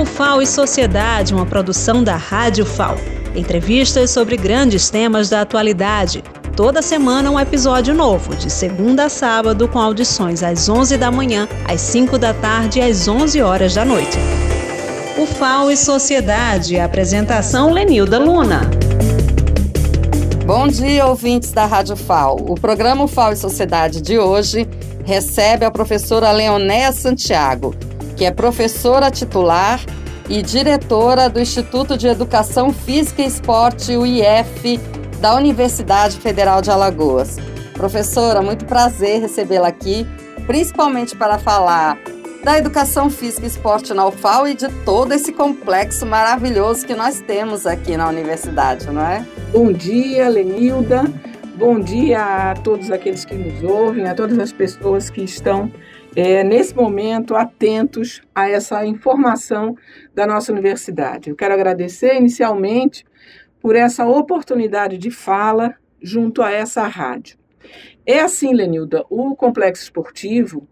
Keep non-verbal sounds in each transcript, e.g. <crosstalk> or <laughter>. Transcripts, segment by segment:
O FAO e Sociedade, uma produção da Rádio FAO. Entrevistas sobre grandes temas da atualidade. Toda semana um episódio novo, de segunda a sábado, com audições às 11 da manhã, às 5 da tarde e às 11 horas da noite. O FAO e Sociedade. Apresentação Lenilda Luna. Bom dia, ouvintes da Rádio FAO. O programa FAO e Sociedade de hoje recebe a professora Leonéia Santiago, que é professora titular e diretora do Instituto de Educação Física e Esporte, o IF, da Universidade Federal de Alagoas. Professora, muito prazer recebê-la aqui, principalmente para falar da educação física e esporte na UFAL e de todo esse complexo maravilhoso que nós temos aqui na universidade, não é? Bom dia, Lenilda. Bom dia a todos aqueles que nos ouvem, a todas as pessoas que estão é, nesse momento atentos a essa informação da nossa universidade. Eu quero agradecer inicialmente por essa oportunidade de fala junto a essa rádio. É assim, Lenilda, o complexo esportivo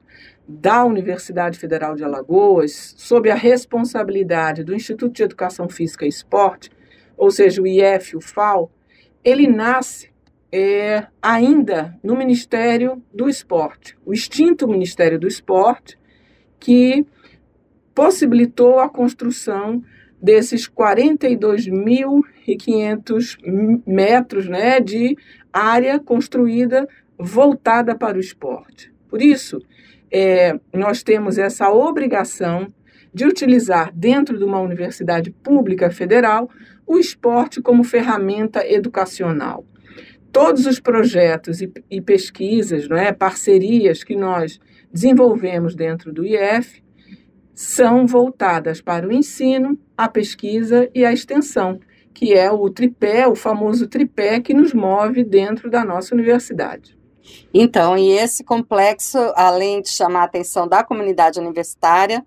da Universidade Federal de Alagoas, sob a responsabilidade do Instituto de Educação Física e Esporte, ou seja, o IF, o FAO, ele nasce é, ainda no Ministério do Esporte, o extinto Ministério do Esporte, que possibilitou a construção desses 42.500 metros né, de área construída voltada para o esporte. Por isso, é, nós temos essa obrigação de utilizar dentro de uma universidade pública federal o esporte como ferramenta educacional. Todos os projetos e, e pesquisas, não é, parcerias que nós desenvolvemos dentro do IF são voltadas para o ensino, a pesquisa e a extensão, que é o tripé, o famoso tripé que nos move dentro da nossa universidade. Então, e esse complexo, além de chamar a atenção da comunidade universitária,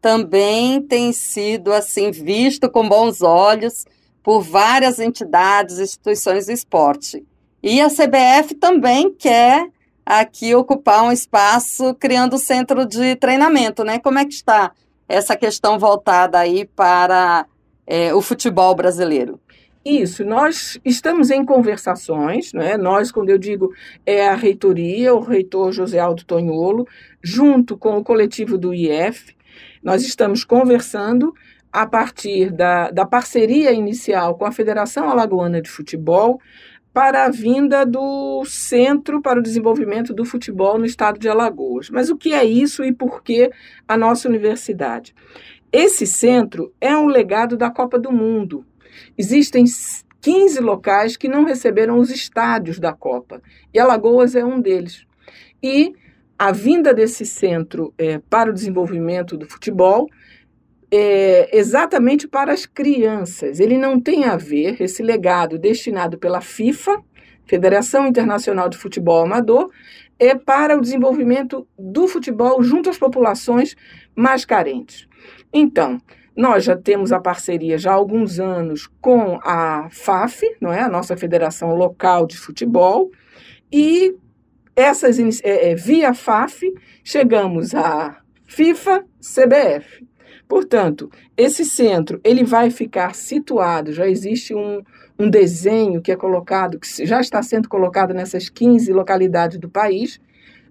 também tem sido assim visto com bons olhos por várias entidades, instituições do esporte. E a CBF também quer aqui ocupar um espaço criando centro de treinamento, né? Como é que está essa questão voltada aí para é, o futebol brasileiro? Isso, nós estamos em conversações, né? nós, quando eu digo é a reitoria, o reitor José Aldo Tonholo, junto com o coletivo do IF, nós estamos conversando a partir da, da parceria inicial com a Federação Alagoana de Futebol para a vinda do Centro para o Desenvolvimento do Futebol no estado de Alagoas. Mas o que é isso e por que a nossa universidade? Esse centro é um legado da Copa do Mundo, Existem 15 locais que não receberam os estádios da Copa, e Alagoas é um deles. E a vinda desse centro é, para o desenvolvimento do futebol é exatamente para as crianças. Ele não tem a ver, esse legado destinado pela FIFA, Federação Internacional de Futebol Amador, é para o desenvolvimento do futebol junto às populações mais carentes. Então, nós já temos a parceria já há alguns anos com a FAF, não é? a nossa Federação Local de Futebol, e essas é, é, via FAF chegamos à FIFA CBF. Portanto, esse centro ele vai ficar situado, já existe um, um desenho que é colocado, que já está sendo colocado nessas 15 localidades do país,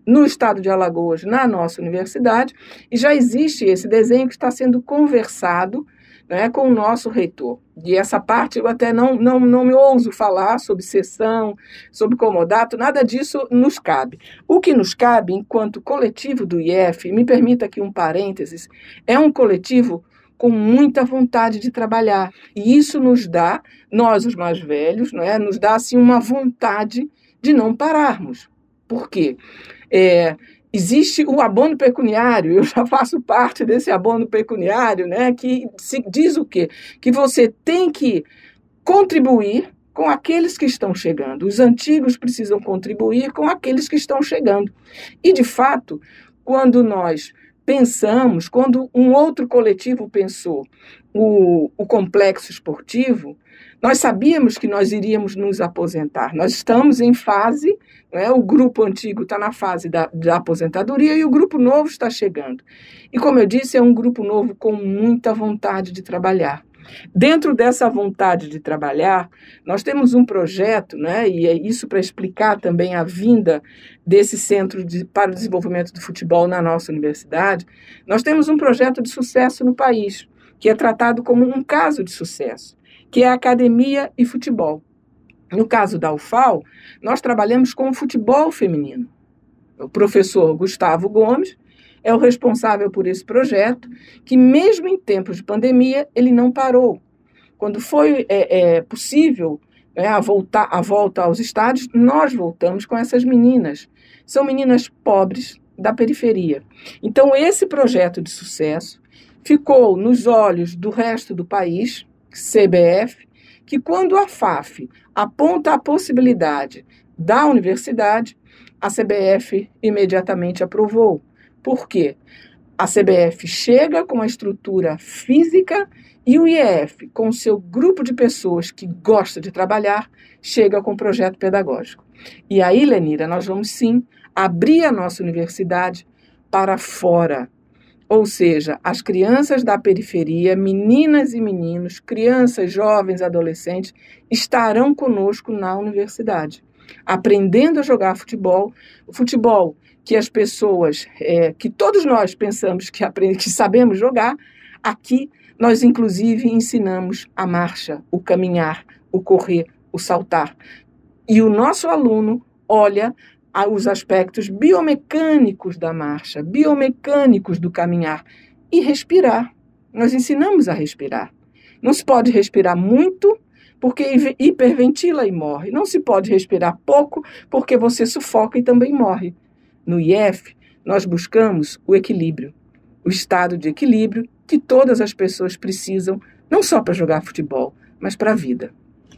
no estado de Alagoas, na nossa universidade, e já existe esse desenho que está sendo conversado né, com o nosso reitor. E essa parte eu até não, não, não me ouso falar sobre sessão, sobre comodato, nada disso nos cabe. O que nos cabe, enquanto coletivo do IF, me permita aqui um parênteses, é um coletivo com muita vontade de trabalhar. E isso nos dá, nós os mais velhos, não é, nos dá assim, uma vontade de não pararmos. Por quê? É, existe o abono pecuniário, eu já faço parte desse abono pecuniário, né, que diz o quê? Que você tem que contribuir com aqueles que estão chegando. Os antigos precisam contribuir com aqueles que estão chegando. E, de fato, quando nós pensamos, quando um outro coletivo pensou o, o complexo esportivo, nós sabíamos que nós iríamos nos aposentar. Nós estamos em fase, né, o grupo antigo está na fase da, da aposentadoria e o grupo novo está chegando. E como eu disse, é um grupo novo com muita vontade de trabalhar. Dentro dessa vontade de trabalhar, nós temos um projeto, né, e é isso para explicar também a vinda desse Centro de, para o Desenvolvimento do Futebol na nossa universidade. Nós temos um projeto de sucesso no país, que é tratado como um caso de sucesso, que é academia e futebol. No caso da UFAL, nós trabalhamos com o futebol feminino. O professor Gustavo Gomes é o responsável por esse projeto, que mesmo em tempos de pandemia, ele não parou. Quando foi é, é, possível né, a, voltar, a volta aos estádios, nós voltamos com essas meninas. São meninas pobres da periferia. Então, esse projeto de sucesso ficou nos olhos do resto do país, CBF, que quando a FAF aponta a possibilidade da universidade, a CBF imediatamente aprovou. Por quê? A CBF chega com a estrutura física e o IEF, com seu grupo de pessoas que gosta de trabalhar, chega com o projeto pedagógico. E aí, Lenira, nós vamos sim abrir a nossa universidade para fora. Ou seja, as crianças da periferia, meninas e meninos, crianças, jovens, adolescentes, estarão conosco na universidade, aprendendo a jogar futebol. O futebol que as pessoas, é, que todos nós pensamos que, aprende, que sabemos jogar, aqui nós inclusive ensinamos a marcha, o caminhar, o correr, o saltar. E o nosso aluno olha os aspectos biomecânicos da marcha, biomecânicos do caminhar e respirar. Nós ensinamos a respirar. Não se pode respirar muito porque hiperventila e morre. Não se pode respirar pouco porque você sufoca e também morre. No IF, nós buscamos o equilíbrio, o estado de equilíbrio que todas as pessoas precisam, não só para jogar futebol, mas para a vida.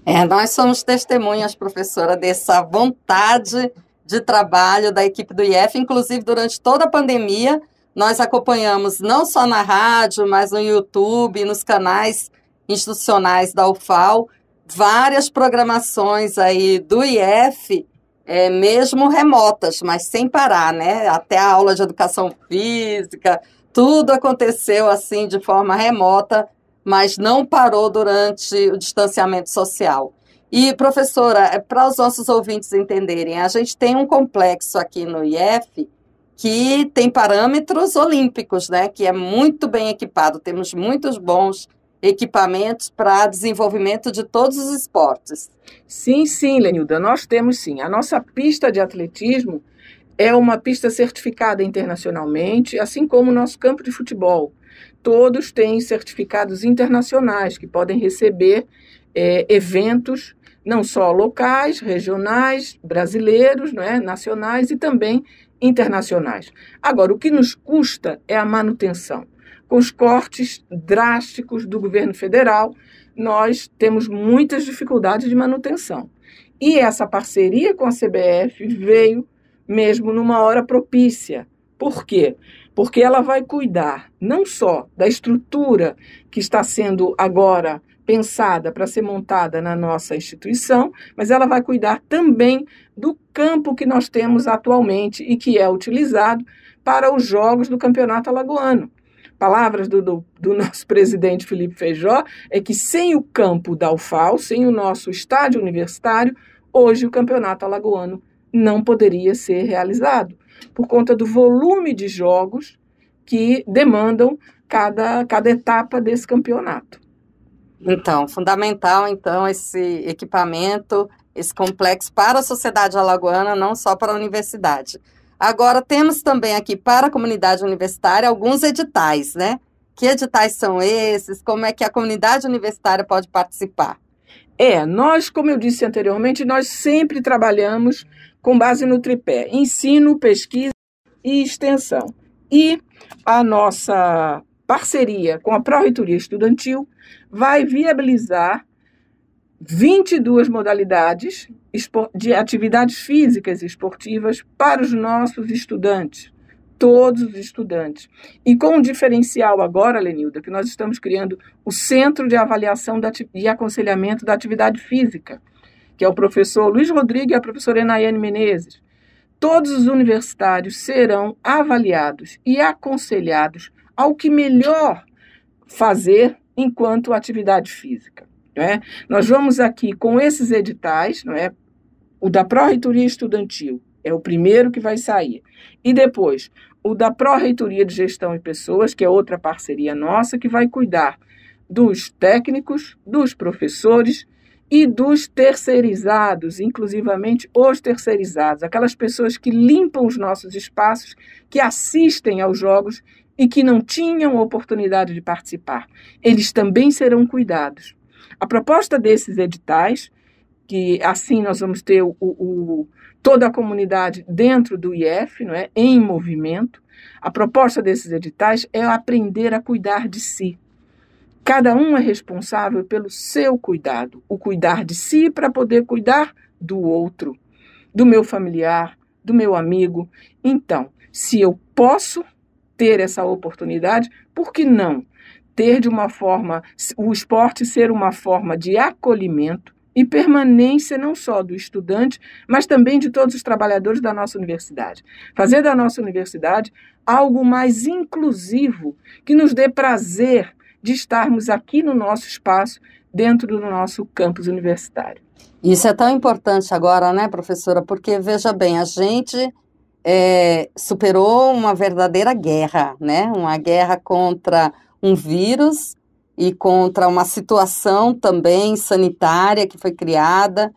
É, nós somos testemunhas, professora, dessa vontade de trabalho da equipe do IF, inclusive durante toda a pandemia, nós acompanhamos não só na rádio, mas no YouTube, nos canais institucionais da UFAL, várias programações aí do IF é, mesmo remotas, mas sem parar, né? Até a aula de educação física, tudo aconteceu assim de forma remota, mas não parou durante o distanciamento social. E, professora, é, para os nossos ouvintes entenderem, a gente tem um complexo aqui no IF que tem parâmetros olímpicos, né? Que é muito bem equipado, temos muitos bons equipamentos para desenvolvimento de todos os esportes. Sim, sim, Lenilda, nós temos sim. A nossa pista de atletismo é uma pista certificada internacionalmente, assim como o nosso campo de futebol. Todos têm certificados internacionais que podem receber é, eventos não só locais, regionais, brasileiros, é, nacionais e também internacionais. Agora, o que nos custa é a manutenção com os cortes drásticos do governo federal, nós temos muitas dificuldades de manutenção. E essa parceria com a CBF veio mesmo numa hora propícia. Por quê? Porque ela vai cuidar não só da estrutura que está sendo agora pensada para ser montada na nossa instituição, mas ela vai cuidar também do campo que nós temos atualmente e que é utilizado para os jogos do Campeonato Alagoano palavras do, do, do, nosso <laughs> presidente Felipe Feijó, é que sem o campo da UFAL, sem o nosso estádio universitário, hoje o campeonato alagoano não poderia ser realizado, por conta do volume de jogos que demandam cada, cada etapa desse campeonato. Então, fundamental, então, esse equipamento, esse complexo para a sociedade alagoana, não só para a universidade. Agora, temos também aqui para a comunidade universitária alguns editais, né? Que editais são esses? Como é que a comunidade universitária pode participar? É, nós, como eu disse anteriormente, nós sempre trabalhamos com base no tripé: ensino, pesquisa e extensão. E a nossa parceria com a Pró-Reitoria Estudantil vai viabilizar 22 modalidades de atividades físicas e esportivas para os nossos estudantes, todos os estudantes. E com um diferencial agora, Lenilda, que nós estamos criando o Centro de Avaliação e Aconselhamento da Atividade Física, que é o professor Luiz Rodrigues e a professora Enaiane Menezes. Todos os universitários serão avaliados e aconselhados ao que melhor fazer enquanto atividade física. É? Nós vamos aqui com esses editais, não é? o da Pró-Reitoria Estudantil é o primeiro que vai sair. E depois, o da Pró-Reitoria de Gestão e Pessoas, que é outra parceria nossa, que vai cuidar dos técnicos, dos professores e dos terceirizados, inclusivamente os terceirizados, aquelas pessoas que limpam os nossos espaços, que assistem aos jogos e que não tinham oportunidade de participar. Eles também serão cuidados. A proposta desses editais, que assim nós vamos ter o, o, toda a comunidade dentro do IF, não é? em movimento, a proposta desses editais é aprender a cuidar de si. Cada um é responsável pelo seu cuidado, o cuidar de si para poder cuidar do outro, do meu familiar, do meu amigo. Então, se eu posso ter essa oportunidade, por que não? Ter de uma forma, o esporte ser uma forma de acolhimento e permanência não só do estudante, mas também de todos os trabalhadores da nossa universidade. Fazer da nossa universidade algo mais inclusivo, que nos dê prazer de estarmos aqui no nosso espaço, dentro do nosso campus universitário. Isso é tão importante agora, né, professora? Porque, veja bem, a gente é, superou uma verdadeira guerra, né? Uma guerra contra um vírus e contra uma situação também sanitária que foi criada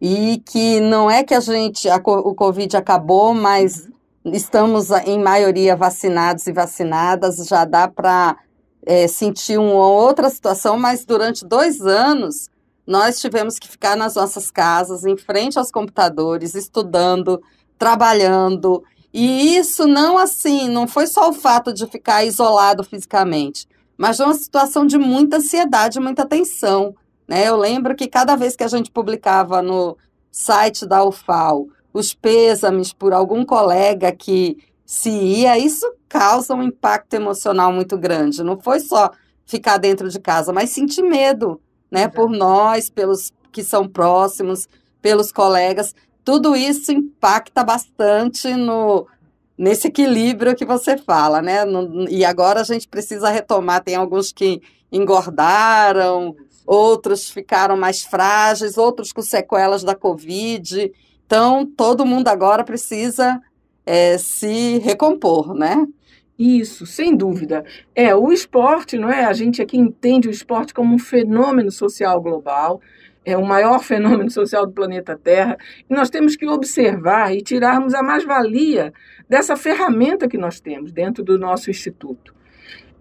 e que não é que a gente a, o Covid acabou, mas uhum. estamos em maioria vacinados e vacinadas, já dá para é, sentir uma outra situação, mas durante dois anos nós tivemos que ficar nas nossas casas, em frente aos computadores, estudando, trabalhando. E isso não assim, não foi só o fato de ficar isolado fisicamente, mas uma situação de muita ansiedade, muita tensão. Né? Eu lembro que cada vez que a gente publicava no site da UFAL os pêsames por algum colega que se ia, isso causa um impacto emocional muito grande. Não foi só ficar dentro de casa, mas sentir medo, né? Por nós, pelos que são próximos, pelos colegas tudo isso impacta bastante no nesse equilíbrio que você fala, né? No, e agora a gente precisa retomar. Tem alguns que engordaram, outros ficaram mais frágeis, outros com sequelas da Covid. Então, todo mundo agora precisa é, se recompor, né? Isso, sem dúvida. É, o esporte, não é? A gente aqui entende o esporte como um fenômeno social global é o maior <laughs> fenômeno social do planeta Terra, e nós temos que observar e tirarmos a mais-valia dessa ferramenta que nós temos dentro do nosso instituto.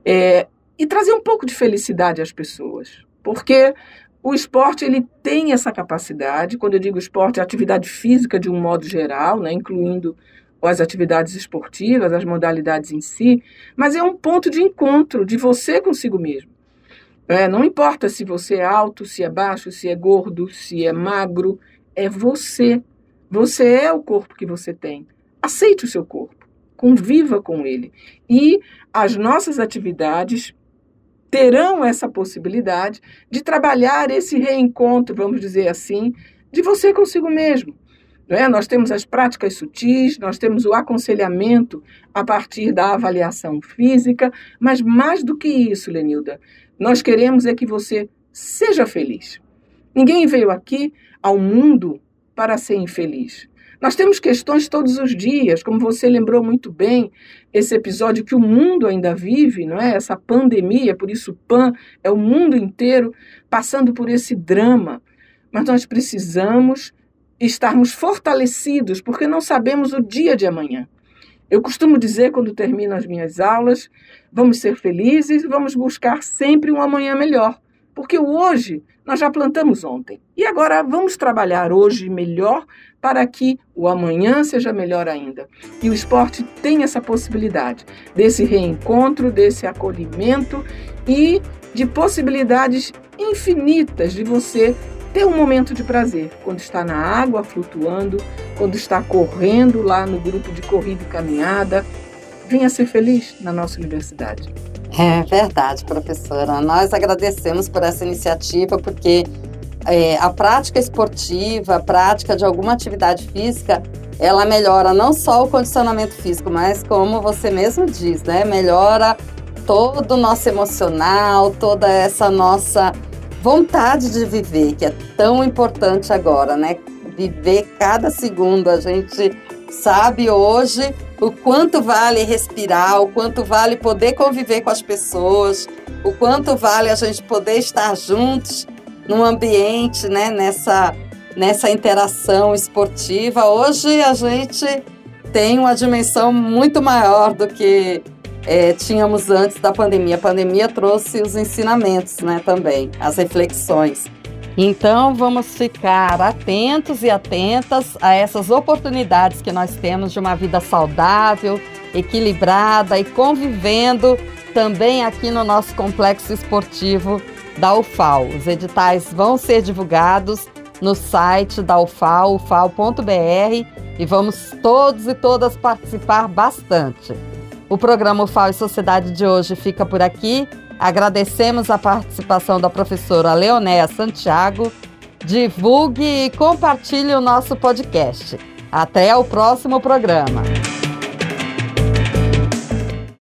É, e trazer um pouco de felicidade às pessoas, porque o esporte ele tem essa capacidade, quando eu digo esporte, é atividade física de um modo geral, né, incluindo as atividades esportivas, as modalidades em si, mas é um ponto de encontro de você consigo mesmo. É, não importa se você é alto, se é baixo, se é gordo, se é magro, é você. Você é o corpo que você tem. Aceite o seu corpo, conviva com ele. E as nossas atividades terão essa possibilidade de trabalhar esse reencontro, vamos dizer assim, de você consigo mesmo. É? Nós temos as práticas sutis, nós temos o aconselhamento a partir da avaliação física, mas mais do que isso, Lenilda, nós queremos é que você seja feliz. Ninguém veio aqui ao mundo para ser infeliz. Nós temos questões todos os dias, como você lembrou muito bem, esse episódio que o mundo ainda vive, não é? Essa pandemia, por isso PAN é o mundo inteiro passando por esse drama. Mas nós precisamos estarmos fortalecidos, porque não sabemos o dia de amanhã. Eu costumo dizer, quando termino as minhas aulas, vamos ser felizes, vamos buscar sempre um amanhã melhor, porque o hoje nós já plantamos ontem. E agora vamos trabalhar hoje melhor para que o amanhã seja melhor ainda. E o esporte tem essa possibilidade desse reencontro, desse acolhimento e de possibilidades infinitas de você ter um momento de prazer quando está na água flutuando, quando está correndo lá no grupo de corrida e caminhada, venha ser feliz na nossa universidade. É verdade, professora. Nós agradecemos por essa iniciativa, porque é, a prática esportiva, a prática de alguma atividade física, ela melhora não só o condicionamento físico, mas como você mesmo diz, né? Melhora todo o nosso emocional, toda essa nossa vontade de viver, que é tão importante agora, né? Viver cada segundo. A gente sabe hoje o quanto vale respirar, o quanto vale poder conviver com as pessoas, o quanto vale a gente poder estar juntos num ambiente, né, nessa, nessa interação esportiva. Hoje a gente tem uma dimensão muito maior do que é, tínhamos antes da pandemia. A pandemia trouxe os ensinamentos né, também, as reflexões. Então, vamos ficar atentos e atentas a essas oportunidades que nós temos de uma vida saudável, equilibrada e convivendo também aqui no nosso complexo esportivo da UFAL. Os editais vão ser divulgados no site da UFAL, ufal.br, e vamos todos e todas participar bastante. O programa UFAL e Sociedade de hoje fica por aqui. Agradecemos a participação da professora Leonéia Santiago. Divulgue e compartilhe o nosso podcast. Até o próximo programa.